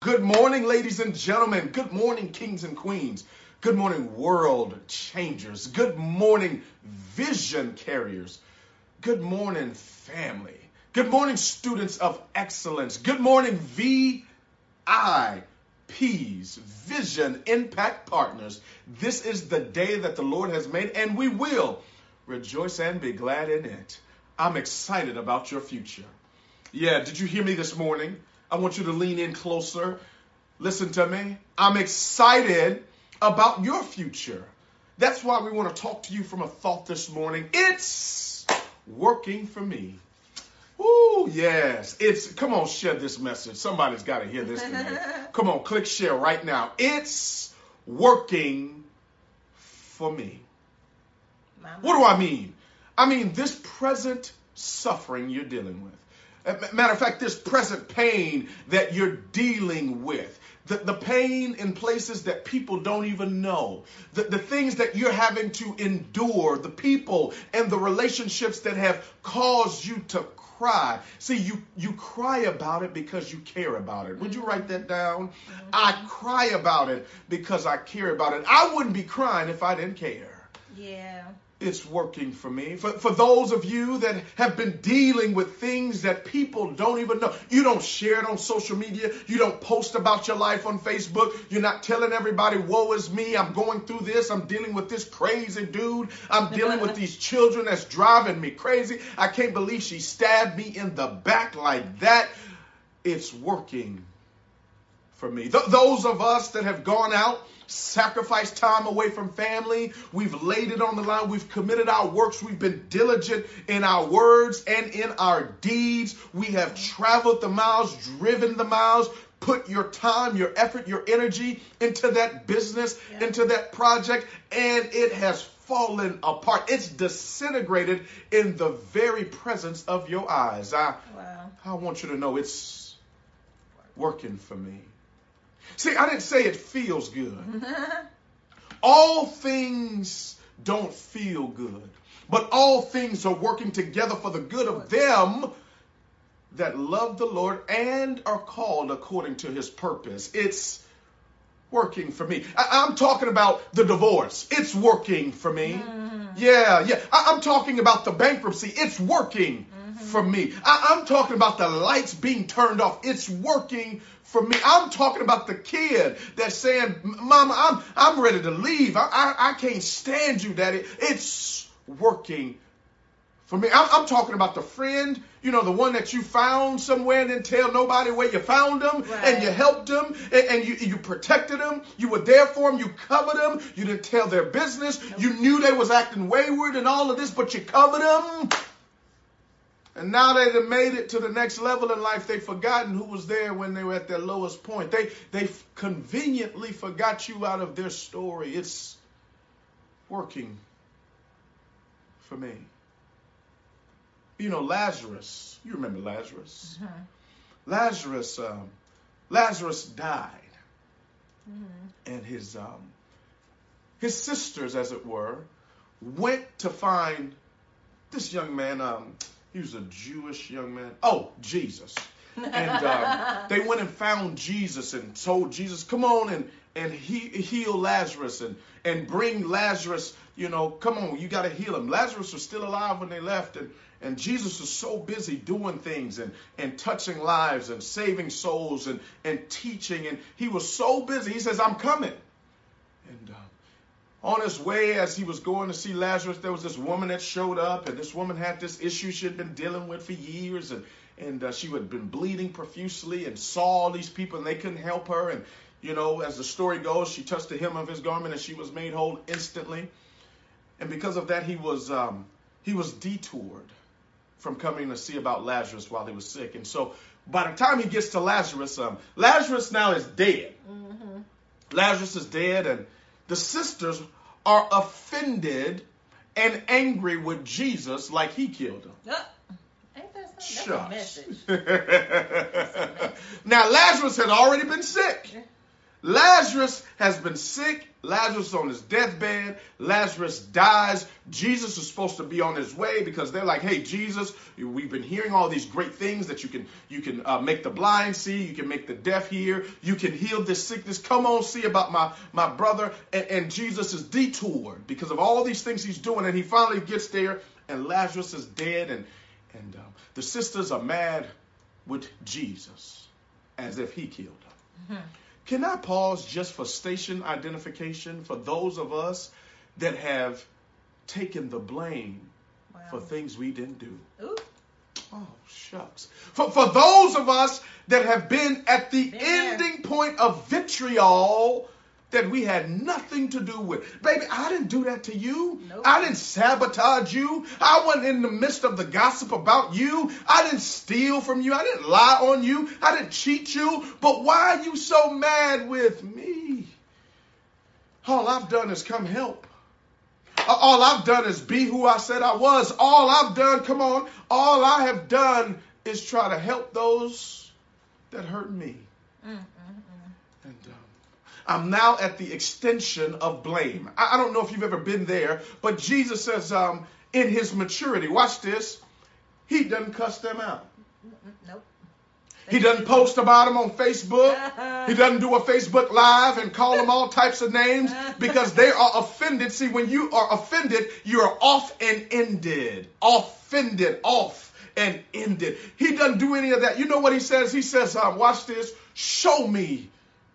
Good morning, ladies and gentlemen. Good morning, kings and queens. Good morning, world changers. Good morning, vision carriers. Good morning, family. Good morning, students of excellence. Good morning, VIPs, Vision Impact Partners. This is the day that the Lord has made, and we will rejoice and be glad in it. I'm excited about your future. Yeah, did you hear me this morning? I want you to lean in closer. Listen to me. I'm excited about your future. That's why we want to talk to you from a thought this morning. It's working for me. Ooh, yes. It's come on, share this message. Somebody's got to hear this tonight. come on, click share right now. It's working for me. What do I mean? I mean this present suffering you're dealing with. Matter of fact, this present pain that you're dealing with, the, the pain in places that people don't even know, the, the things that you're having to endure, the people and the relationships that have caused you to cry. See, you, you cry about it because you care about it. Would you write that down? Mm-hmm. I cry about it because I care about it. I wouldn't be crying if I didn't care. Yeah it's working for me. For, for those of you that have been dealing with things that people don't even know, you don't share it on social media, you don't post about your life on Facebook, you're not telling everybody, woe is me, I'm going through this, I'm dealing with this crazy dude, I'm dealing with these children that's driving me crazy, I can't believe she stabbed me in the back like that. It's working for me. Th- those of us that have gone out, sacrificed time away from family, we've laid it on the line, we've committed our works, we've been diligent in our words and in our deeds. We have traveled the miles, driven the miles, put your time, your effort, your energy into that business, yeah. into that project, and it has fallen apart. It's disintegrated in the very presence of your eyes. I, wow. I want you to know it's working for me. See, I didn't say it feels good. all things don't feel good, but all things are working together for the good of them that love the Lord and are called according to his purpose. It's working for me. I- am talking about the divorce. It's working for me. Mm-hmm. Yeah, yeah. I- am talking about the bankruptcy. It's working. For me. I- I'm talking about the lights being turned off. It's working for me. I'm talking about the kid that's saying, Mama, I'm, I'm ready to leave. I, I, I can't stand you, Daddy. It's working for me. I'm, I'm, talking about the friend, you know, the one that you found somewhere and didn't tell nobody where you found them right. and you helped them and, and, you, you protected them. You were there for them. You covered them. You didn't tell their business. Nope. You knew they was acting wayward and all of this, but you covered them. And now they have made it to the next level in life. They've forgotten who was there when they were at their lowest point. They they conveniently forgot you out of their story. It's working for me. You know, Lazarus. You remember Lazarus? Mm-hmm. Lazarus. Um, Lazarus died, mm-hmm. and his um, his sisters, as it were, went to find this young man. Um, he was a Jewish young man. Oh, Jesus. And um, they went and found Jesus and told Jesus, come on and, and he, heal Lazarus and, and bring Lazarus, you know, come on, you got to heal him. Lazarus was still alive when they left. And, and Jesus was so busy doing things and, and touching lives and saving souls and, and teaching. And he was so busy. He says, I'm coming. And uh, on his way as he was going to see Lazarus, there was this woman that showed up, and this woman had this issue she had been dealing with for years, and and uh, she had been bleeding profusely, and saw all these people, and they couldn't help her, and you know, as the story goes, she touched the hem of his garment, and she was made whole instantly, and because of that, he was um, he was detoured from coming to see about Lazarus while he was sick, and so by the time he gets to Lazarus, um, Lazarus now is dead. Mm-hmm. Lazarus is dead, and the sisters are offended and angry with Jesus like he killed them. Uh, Shucks. now Lazarus had already been sick. Lazarus has been sick. Lazarus on his deathbed. Lazarus dies. Jesus is supposed to be on his way because they're like, "Hey, Jesus, we've been hearing all these great things that you can you can uh, make the blind see, you can make the deaf hear, you can heal this sickness. Come on, see about my my brother." And, and Jesus is detoured because of all these things he's doing, and he finally gets there, and Lazarus is dead, and and um, the sisters are mad with Jesus as if he killed him. Mm-hmm. Can I pause just for station identification for those of us that have taken the blame wow. for things we didn't do? Ooh. Oh, shucks. For, for those of us that have been at the ending point of vitriol that we had nothing to do with. Baby, I didn't do that to you. Nope. I didn't sabotage you. I wasn't in the midst of the gossip about you. I didn't steal from you. I didn't lie on you. I didn't cheat you. But why are you so mad with me? All I've done is come help. All I've done is be who I said I was. All I've done, come on, all I have done is try to help those that hurt me. Mm. I'm now at the extension of blame. I, I don't know if you've ever been there, but Jesus says um, in his maturity, watch this, he doesn't cuss them out. Nope. He doesn't post about them on Facebook. He doesn't do a Facebook Live and call them all types of names because they are offended. See, when you are offended, you are off and ended. Offended, off and ended. He doesn't do any of that. You know what he says? He says, um, watch this, show me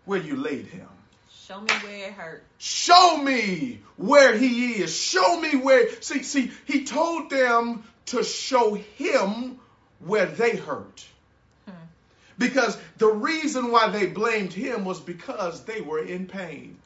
where you laid him. Show me where it hurt. Show me where he is. Show me where. See, see, he told them to show him where they hurt. Hmm. Because the reason why they blamed him was because they were in pain.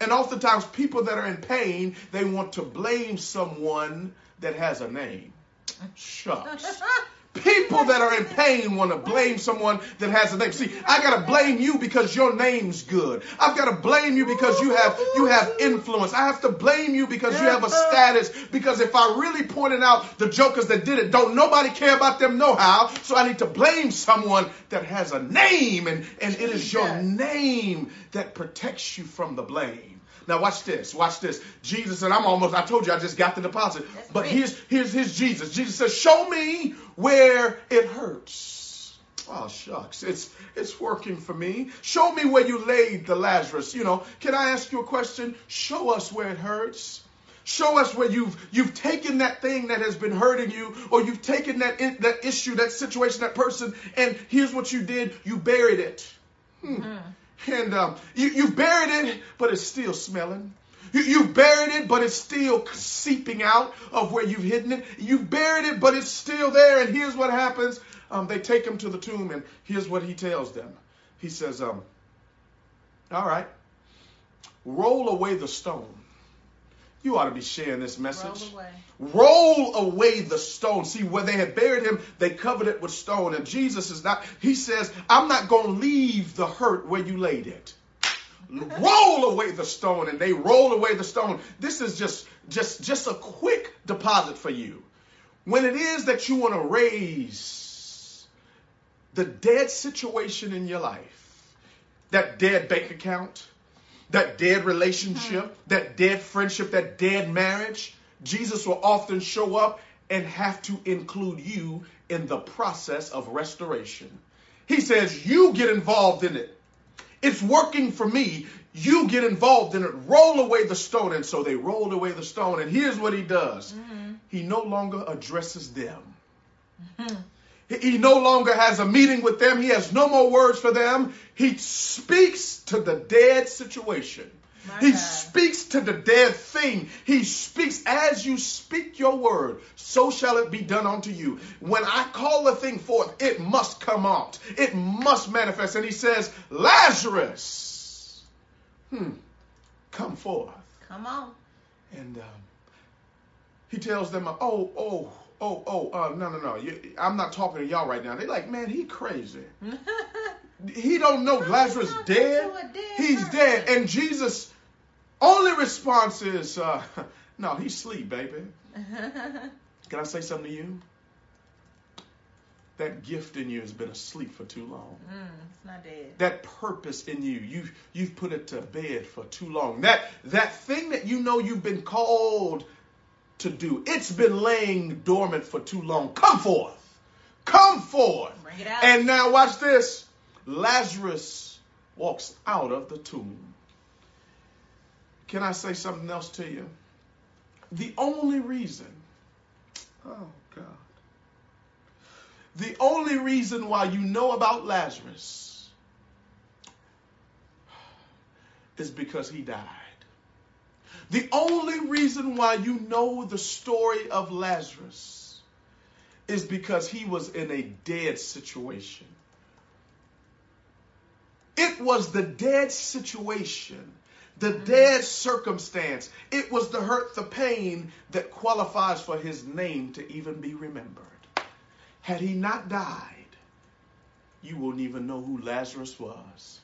And oftentimes, people that are in pain, they want to blame someone that has a name. Shucks. People that are in pain want to blame someone that has a name. See, I gotta blame you because your name's good. I've gotta blame you because you have you have influence. I have to blame you because you have a status. Because if I really pointed out the jokers that did it, don't nobody care about them know how. So I need to blame someone that has a name, and, and it is your name that protects you from the blame. Now watch this. Watch this. Jesus said, I'm almost. I told you I just got the deposit. That's but here's here's here's Jesus. Jesus says, "Show me where it hurts." Oh shucks, it's it's working for me. Show me where you laid the Lazarus. You know, can I ask you a question? Show us where it hurts. Show us where you've you've taken that thing that has been hurting you, or you've taken that that issue, that situation, that person, and here's what you did: you buried it. Hmm. Mm. And um, you, you've buried it, but it's still smelling. You, you've buried it, but it's still seeping out of where you've hidden it. You've buried it, but it's still there. And here's what happens. Um, they take him to the tomb, and here's what he tells them. He says, um, all right, roll away the stone. You ought to be sharing this message. Roll away. Roll away the stone. See, where they had buried him, they covered it with stone. And Jesus is not, he says, I'm not going to leave the hurt where you laid it. roll away the stone. And they roll away the stone. This is just, just, just a quick deposit for you. When it is that you want to raise the dead situation in your life, that dead bank account, that dead relationship, mm-hmm. that dead friendship, that dead marriage, Jesus will often show up and have to include you in the process of restoration. He says, You get involved in it. It's working for me. You get involved in it. Roll away the stone. And so they rolled away the stone. And here's what he does mm-hmm. he no longer addresses them. Mm-hmm. He no longer has a meeting with them. He has no more words for them. He speaks to the dead situation. My he God. speaks to the dead thing. He speaks as you speak your word, so shall it be done unto you. When I call the thing forth, it must come out. It must manifest. And he says, Lazarus, hmm, come forth. Come on. And um, he tells them, oh, oh, oh, oh, uh, no, no, no. You, I'm not talking to y'all right now. They're like, man, he crazy. he don't know Lazarus dead. dead. He's person. dead. And Jesus' only response is, uh, no, he's asleep, baby. Can I say something to you? that gift in you has been asleep for too long. Mm, it's not dead. That purpose in you, you've you've put it to bed for too long. That that thing that you know you've been called to do, it's been laying dormant for too long. Come forth. Come forth. Bring it out. And now watch this. Lazarus walks out of the tomb. Can I say something else to you? The only reason, oh God, the only reason why you know about Lazarus is because he died. The only reason why you know the story of Lazarus is because he was in a dead situation. It was the dead situation, the mm-hmm. dead circumstance. It was the hurt, the pain that qualifies for his name to even be remembered. Had he not died, you wouldn't even know who Lazarus was.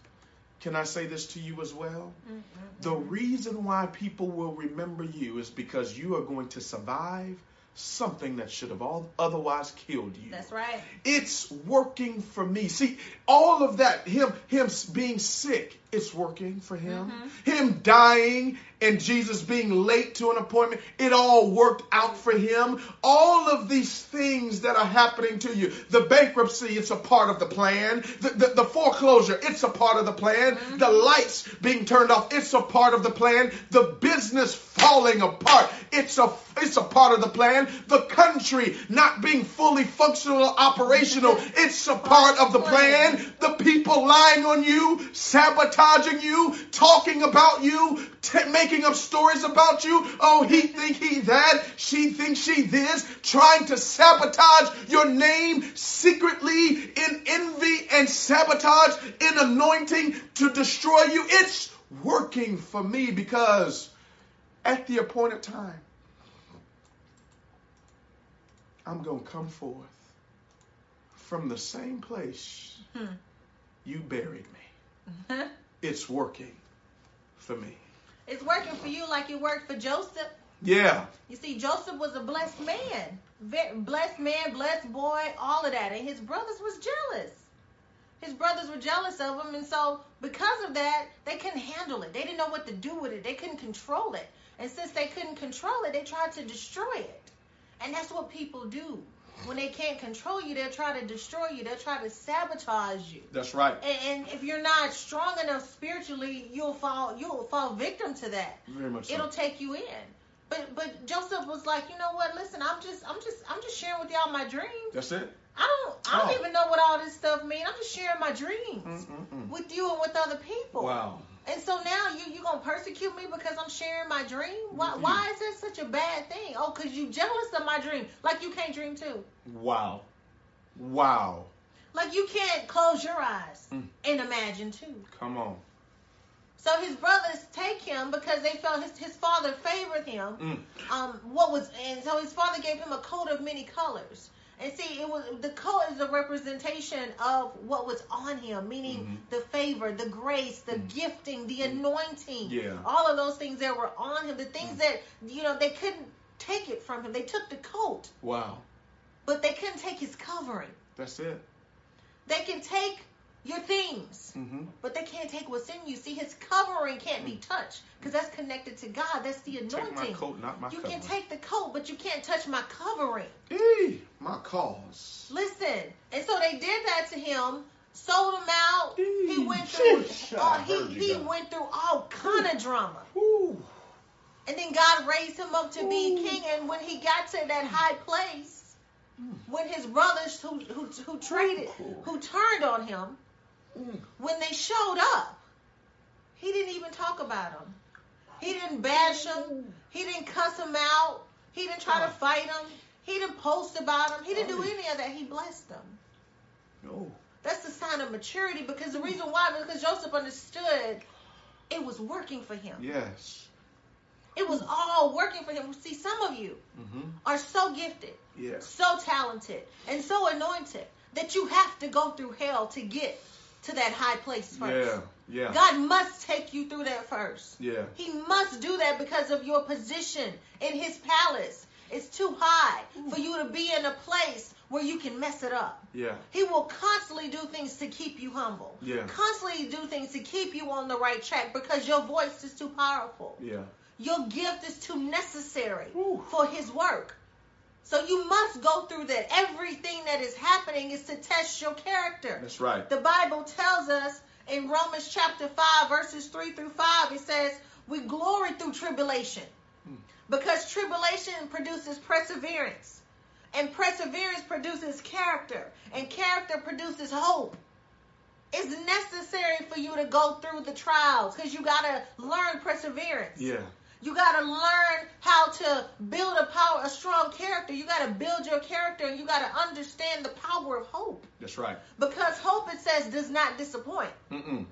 Can I say this to you as well? Mm-hmm. The reason why people will remember you is because you are going to survive something that should have all otherwise killed you. That's right. It's working for me. See, all of that, him, him being sick, it's working for him. Mm-hmm. Him dying and Jesus being late to an appointment, it all worked out for him. All of these things that are happening to you, the bankruptcy, it's a part of the plan. The, the, the foreclosure, it's a part of the plan. Mm-hmm. The lights being turned off, it's a part of the plan. The business falling apart, it's a it's a part of the plan. The country not being fully functional, operational, it's a part of the plan. The people lying on you, sabotaging you, talking about you, t- making up stories about you. Oh, he think he that, she thinks she this, trying to sabotage your name secretly in envy and sabotage in anointing to destroy you. It's working for me because at the appointed time, I'm going to come forth from the same place Hmm. you buried me. It's working for me. It's working for you like it worked for Joseph. Yeah. You see, Joseph was a blessed man. Blessed man, blessed boy, all of that. And his brothers was jealous. His brothers were jealous of him. And so, because of that, they couldn't handle it. They didn't know what to do with it. They couldn't control it. And since they couldn't control it, they tried to destroy it. And that's what people do. When they can't control you, they'll try to destroy you. They'll try to sabotage you. That's right. And, and if you're not strong enough spiritually, you'll fall you'll fall victim to that Very much so. it'll take you in. But but Joseph was like, you know what? Listen, I'm just I'm just I'm just sharing with y'all my dreams. That's it. I don't I don't Oh. even know what all this stuff means. I'm just sharing my dreams Mm-mm-mm. with you and with other people. Wow. And so now you you gonna persecute me because I'm sharing my dream? Why you. why is that such a bad thing? Oh, cause you jealous of my dream, like you can't dream too. Wow. Wow. Like you can't close your eyes Mm. and imagine too. Come on. So his brothers take him because they felt his, his father favored him. Mm. Um, what was and so his father gave him a coat of many colors. And see, it was the coat is a representation of what was on him, meaning Mhm. the favor, the grace, the mm-hmm. gifting, the mm-hmm. anointing. Yeah. All of those things that were on him, the things mm-hmm. that you know they couldn't take it from him. They took the coat, Wow. but they couldn't take his covering. That's it. They can take your things, Mm-hmm. but they can't take what's in you. See, his covering can't be touched because that's connected to God. That's the anointing. Take my coat, not my You cover. can take the coat, but you can't touch my covering. Eee, my cause. Listen, and so they did that to him, sold him out. He went through, uh, he he went through all kind of drama, Woo. and then God raised him up to be king. And when he got to that high place, Mm. when his brothers who who who traded, who turned on him, Mm. when they showed up, he didn't even talk about them. He didn't bash them. He didn't cuss them out. He didn't try to fight them. He didn't post about them. He didn't do any of that. He blessed them. No. That's the sign of maturity because the reason why because Joseph understood it was working for him. Yes. It was all working for him. See, some of you Mm-hmm. are so gifted, Yes. so talented, and so anointed that you have to go through hell to get to that high place first. Yeah. Yeah. God must take you through that first. Yeah. He must do that because of your position in his palace. It's too high for you to be in a place where you can mess it up. Yeah. He will constantly do things to keep you humble. Yeah. Constantly do things to keep you on the right track because your voice is too powerful. Yeah. Your gift is too necessary Woo. for his work. So you must go through that. Everything that is happening is to test your character. That's right. The Bible tells us in Romans chapter 5, verses 3 through 5, it says, We glory through tribulation. Hmm. Because tribulation produces perseverance. And perseverance produces character. And character produces hope. It's necessary for you to go through the trials because you got to learn perseverance. Yeah. You got to learn how to build a power, a strong character. You got to build your character and you got to understand the power of hope. That's right. Because hope, it says, does not disappoint. Mm-mm.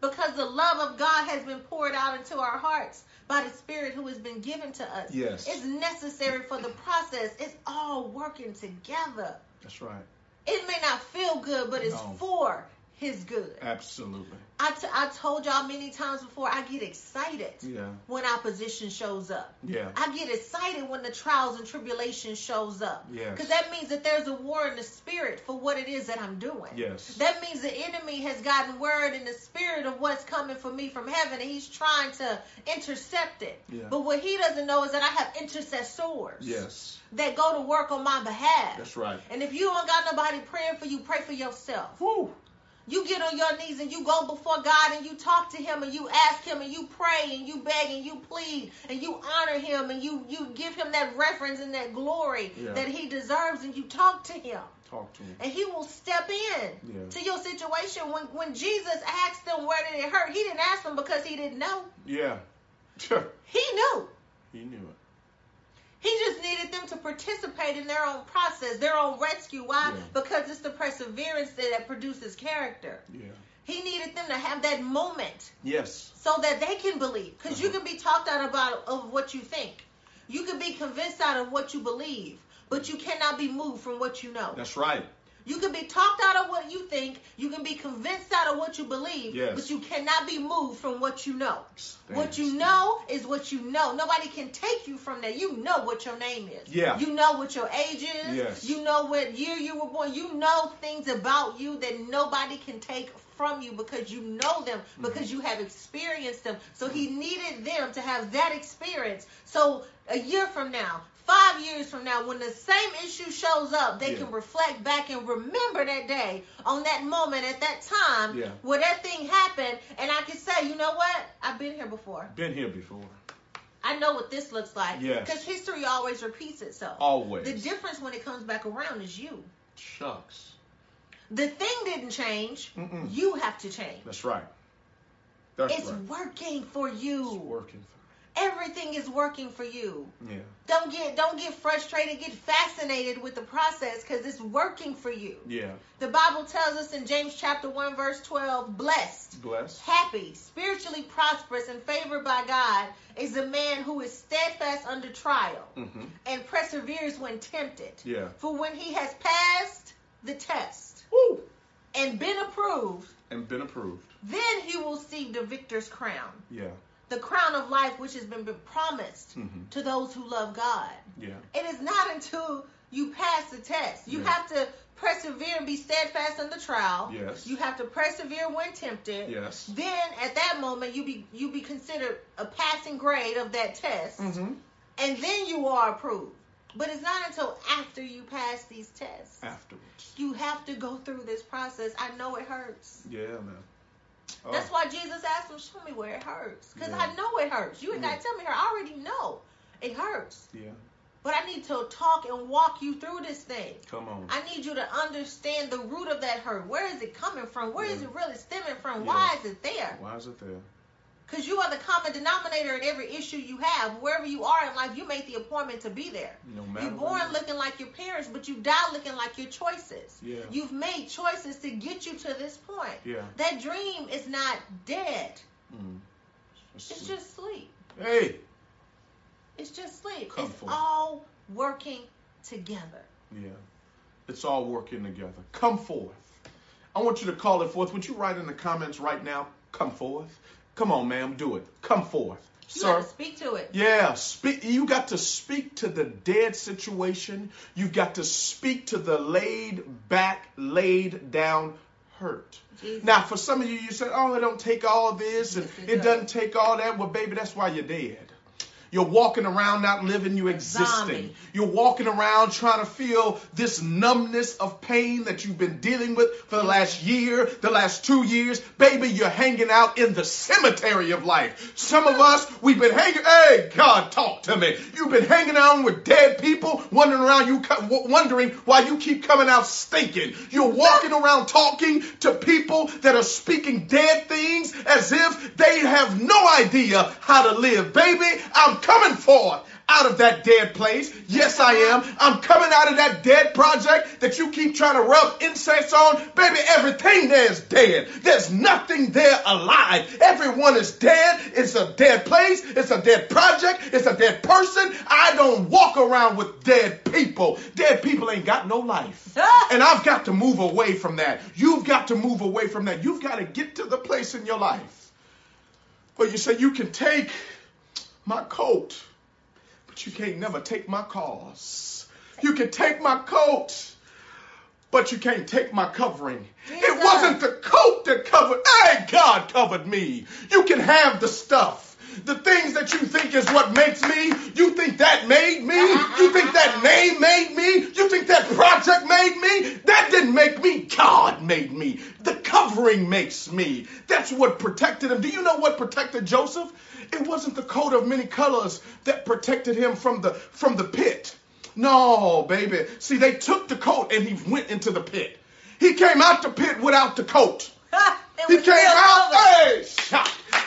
Because the love of God has been poured out into our hearts by the Spirit who has been given to us. Yes. It's necessary for the process. It's all working together. That's right. It may not feel good, but it's No. for His good. Absolutely. I, t- I told y'all many times before, I get excited Yeah. when opposition shows up. Yeah. I get excited when the trials and tribulations shows up. Yes. Because that means that there's a war in the spirit for what it is that I'm doing. Yes. That means the enemy has gotten word in the spirit of what's coming for me from heaven and he's trying to intercept it. Yeah. But what he doesn't know is that I have intercessors Yes. that go to work on my behalf. That's right. And if you don't got nobody praying for you, pray for yourself. Woo. You get on your knees and you go before God and you talk to him and you ask him and you pray and you beg and you plead and you honor him and you you give him that reverence and that glory Yeah. that he deserves and you talk to him Talk to him. and he will step in Yeah. to your situation when when Jesus asked them where did it hurt he didn't ask them because he didn't know Yeah. he knew he knew it. he just needed them to participate in their own process their own rescue why Yeah. because it's the perseverance that, produces character Yeah. he needed them to have that moment Yes. so that they can believe. Because you Uh-huh. can be talked out about of what you think. You can be convinced out of what you believe, but you cannot be moved from what you know. That's right. You can be talked out of what you think. You can be convinced out of what you believe, Yes. but you cannot be moved from what you know. what you know is what you know. Nobody can take you from that. You know what your name is. Yeah. You know what your age is. Yes. You know what year you were born. You know things about you that nobody can take from you because you know them, Mm-hmm. because you have experienced them. So he needed them to have that experience. So a year from now, five years from now, when the same issue shows up, they Yeah. can reflect back and remember that day on that moment at that time Yeah. where that thing happened, and I can say, you know what? I've been here before. Been here before. I know what this looks like. Yes. Because history always repeats itself. Always. The difference when it comes back around is you. Shucks. The thing didn't change. Mm-mm. You have to change. That's right. That's it's right. working for you. It's working. Everything is working for you. Yeah. Don't get don't get frustrated, get fascinated with the process cuz it's working for you. Yeah. The Bible tells us in James chapter 1 verse 12, blessed, Bless. happy, spiritually prosperous and favored by God is a man who is steadfast under trial Mm-hmm. and perseveres when tempted. Yeah. For when he has passed the test Woo. and been approved, And been approved. then he will receive the victor's crown, Yeah. The crown of life which has been promised Mm-hmm. to those who love God. Yeah. It is not until you pass the test. You Yeah. have to persevere and be steadfast in the trial. Yes. You have to persevere when tempted. Yes. Then at that moment you be you be considered a passing grade of that test. Mm-hmm. And then you are approved. But it's not until after you pass these tests. Afterwards. You have to go through this process. I know it hurts. Yeah, man. Oh, That's why Jesus asked him, Show me where it hurts. Because Yeah. I know it hurts. You ain't got to tell me here. I already know it hurts. Yeah. But I need to talk and walk you through this thing. Come on. I need you to understand the root of that hurt. Where is it coming from? Where is Yeah. it really stemming from? Yeah. Why is it there? Why is it there? Because you are the common denominator in every issue you have. Wherever you are in life, you made the appointment to be there. No matter. You're born looking like your parents, but you die looking like your choices. Yeah. You've made choices to get you to this point. Yeah. That dream is not dead. Mm. It's just sleep. Hey. It's just sleep. Come it's all working together. Yeah. It's all working together. Come forth. I want you to call it forth. Would you write in the comments right now? Come forth. Come on, ma'am, do it. Come forth. You Sir. speak to it. Yeah, speak. You got to speak to the dead situation. You've got to speak to the laid back, laid down hurt. Jesus. Now, for some of you, you said, "Oh, it don't take all this, and Yes, it it does. doesn't take all that." Well, baby, that's why you're dead. You're walking around not living, you're existing. zombie. You're walking around trying to feel this numbness of pain that you've been dealing with for the last year, the last two years. Baby, you're hanging out in the cemetery of life. Some of us, we've been hanging, hey, God, talk to me. You've been hanging out with dead people, wondering around you, wondering why you keep coming out stinking. You're walking around talking to people that are speaking dead things as if they have no idea how to live. Baby, I'm coming forth out of that dead place. Yes, I am. I'm coming out of that dead project that you keep trying to rub incense on. Baby, everything there is dead. There's nothing there alive. Everyone is dead. It's a dead place. It's a dead project. It's a dead person. I don't walk around with dead people. Dead people ain't got no life. And I've got to move away from that. You've got to move away from that. You've got to get to the place in your life where you say, You can take my coat, but you can't never take my cause. You can take my coat, but you can't take my covering. It wasn't the coat that covered, hey, God covered me. You can have the stuff. The things that you think is what makes me, you think that made me, you think that name made me, you think that project made me, that didn't make me, God made me. The covering makes me. That's what protected him. Do you know what protected Joseph? It wasn't the coat of many colors that protected him from the from the pit. No, baby. See, they took the coat and he went into the pit. He came out the pit without the coat. He came out, hey.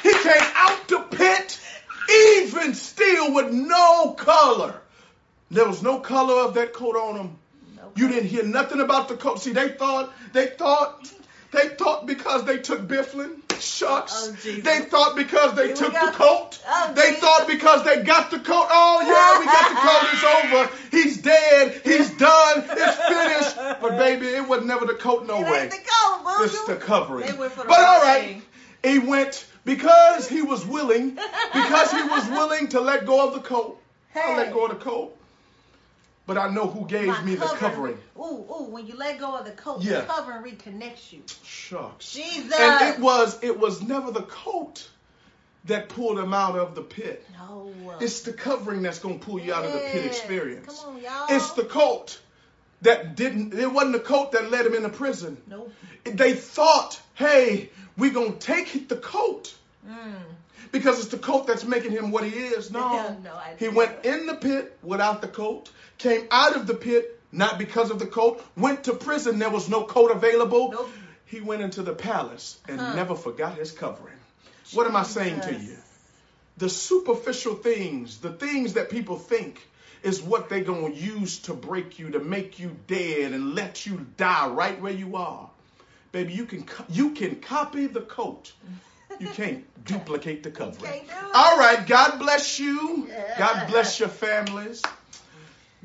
He came out the pit, even still with no color. There was no color of that coat on him. You didn't hear nothing about the coat. See, they thought, they thought, they thought because they took Bifflin, shucks. Oh, they thought because they Here took the coat. Oh, they Jesus. thought because they got the coat. Oh yeah, we got the coat. It's over. He's dead. He's done. It's finished. But baby, it was never the coat. No It way. the coat, boo. It's the covering. They went for the but all right, thing. he went because he was willing, because he was willing to let go of the coat. I let go of the coat. But I know who gave My me the covering. Ooh, ooh, when you let go of the coat, Yeah. the covering reconnects you. Shucks. Jesus. And it was it was never the coat that pulled him out of the pit. No. It's the covering that's gonna pull you out of the pit experience. Come on, y'all. It's the coat that didn't it wasn't the coat that led him into prison. Nope. They thought, hey, we're gonna take the coat. Mm. because it's the coat that's making him what he is. No, No, he went in the pit without the coat, came out of the pit not because of the coat, went to prison. There was no coat available. Nope. He went into the palace and Huh. never forgot his covering. What am I saying to you? The superficial things, the things that people think is what they're going to use to break you, to make you dead and let you die right where you are. Baby, you can co- you can copy the coat. You can't duplicate the covering. Can't do it. All right, God bless you. God bless your families.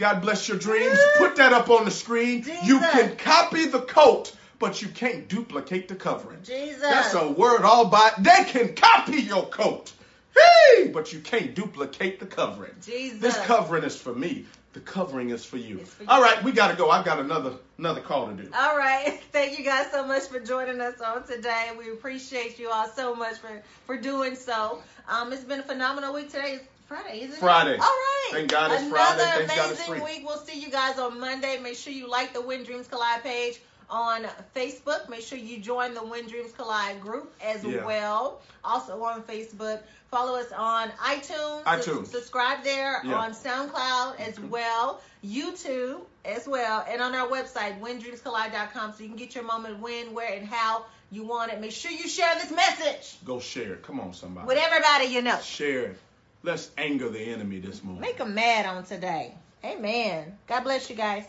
God bless your dreams. Put that up on the screen. You can copy the coat, but you can't duplicate the covering. Jesus. That's a word all by. They can copy your coat, hey, but you can't duplicate the covering. Jesus. This covering is for me. The covering is for you. For you. All right, we gotta go. I've got another another call to do. All right. Thank you guys so much for joining us on today. We appreciate you all so much for, for doing so. Um, it's been a phenomenal week. Today Friday, isn't Friday. it? All right. Thank God it's Another Friday. Thank God it's amazing free. week. We'll see you guys on Monday. Make sure you like the When Dreams Collide page on Facebook. Make sure you join the When Dreams Collide group as Yeah. well. Also on Facebook. Follow us on iTunes. iTunes. subscribe there Yeah. on SoundCloud as mm-hmm. well, YouTube as well, and on our website, whendreamscollide.com, so you can get your moment when, where, and how you want it. Make sure you share this message Go share it. Come on, somebody. with everybody you know. Share it. Let's anger the enemy this morning. Make them mad on today. Amen. God bless you guys.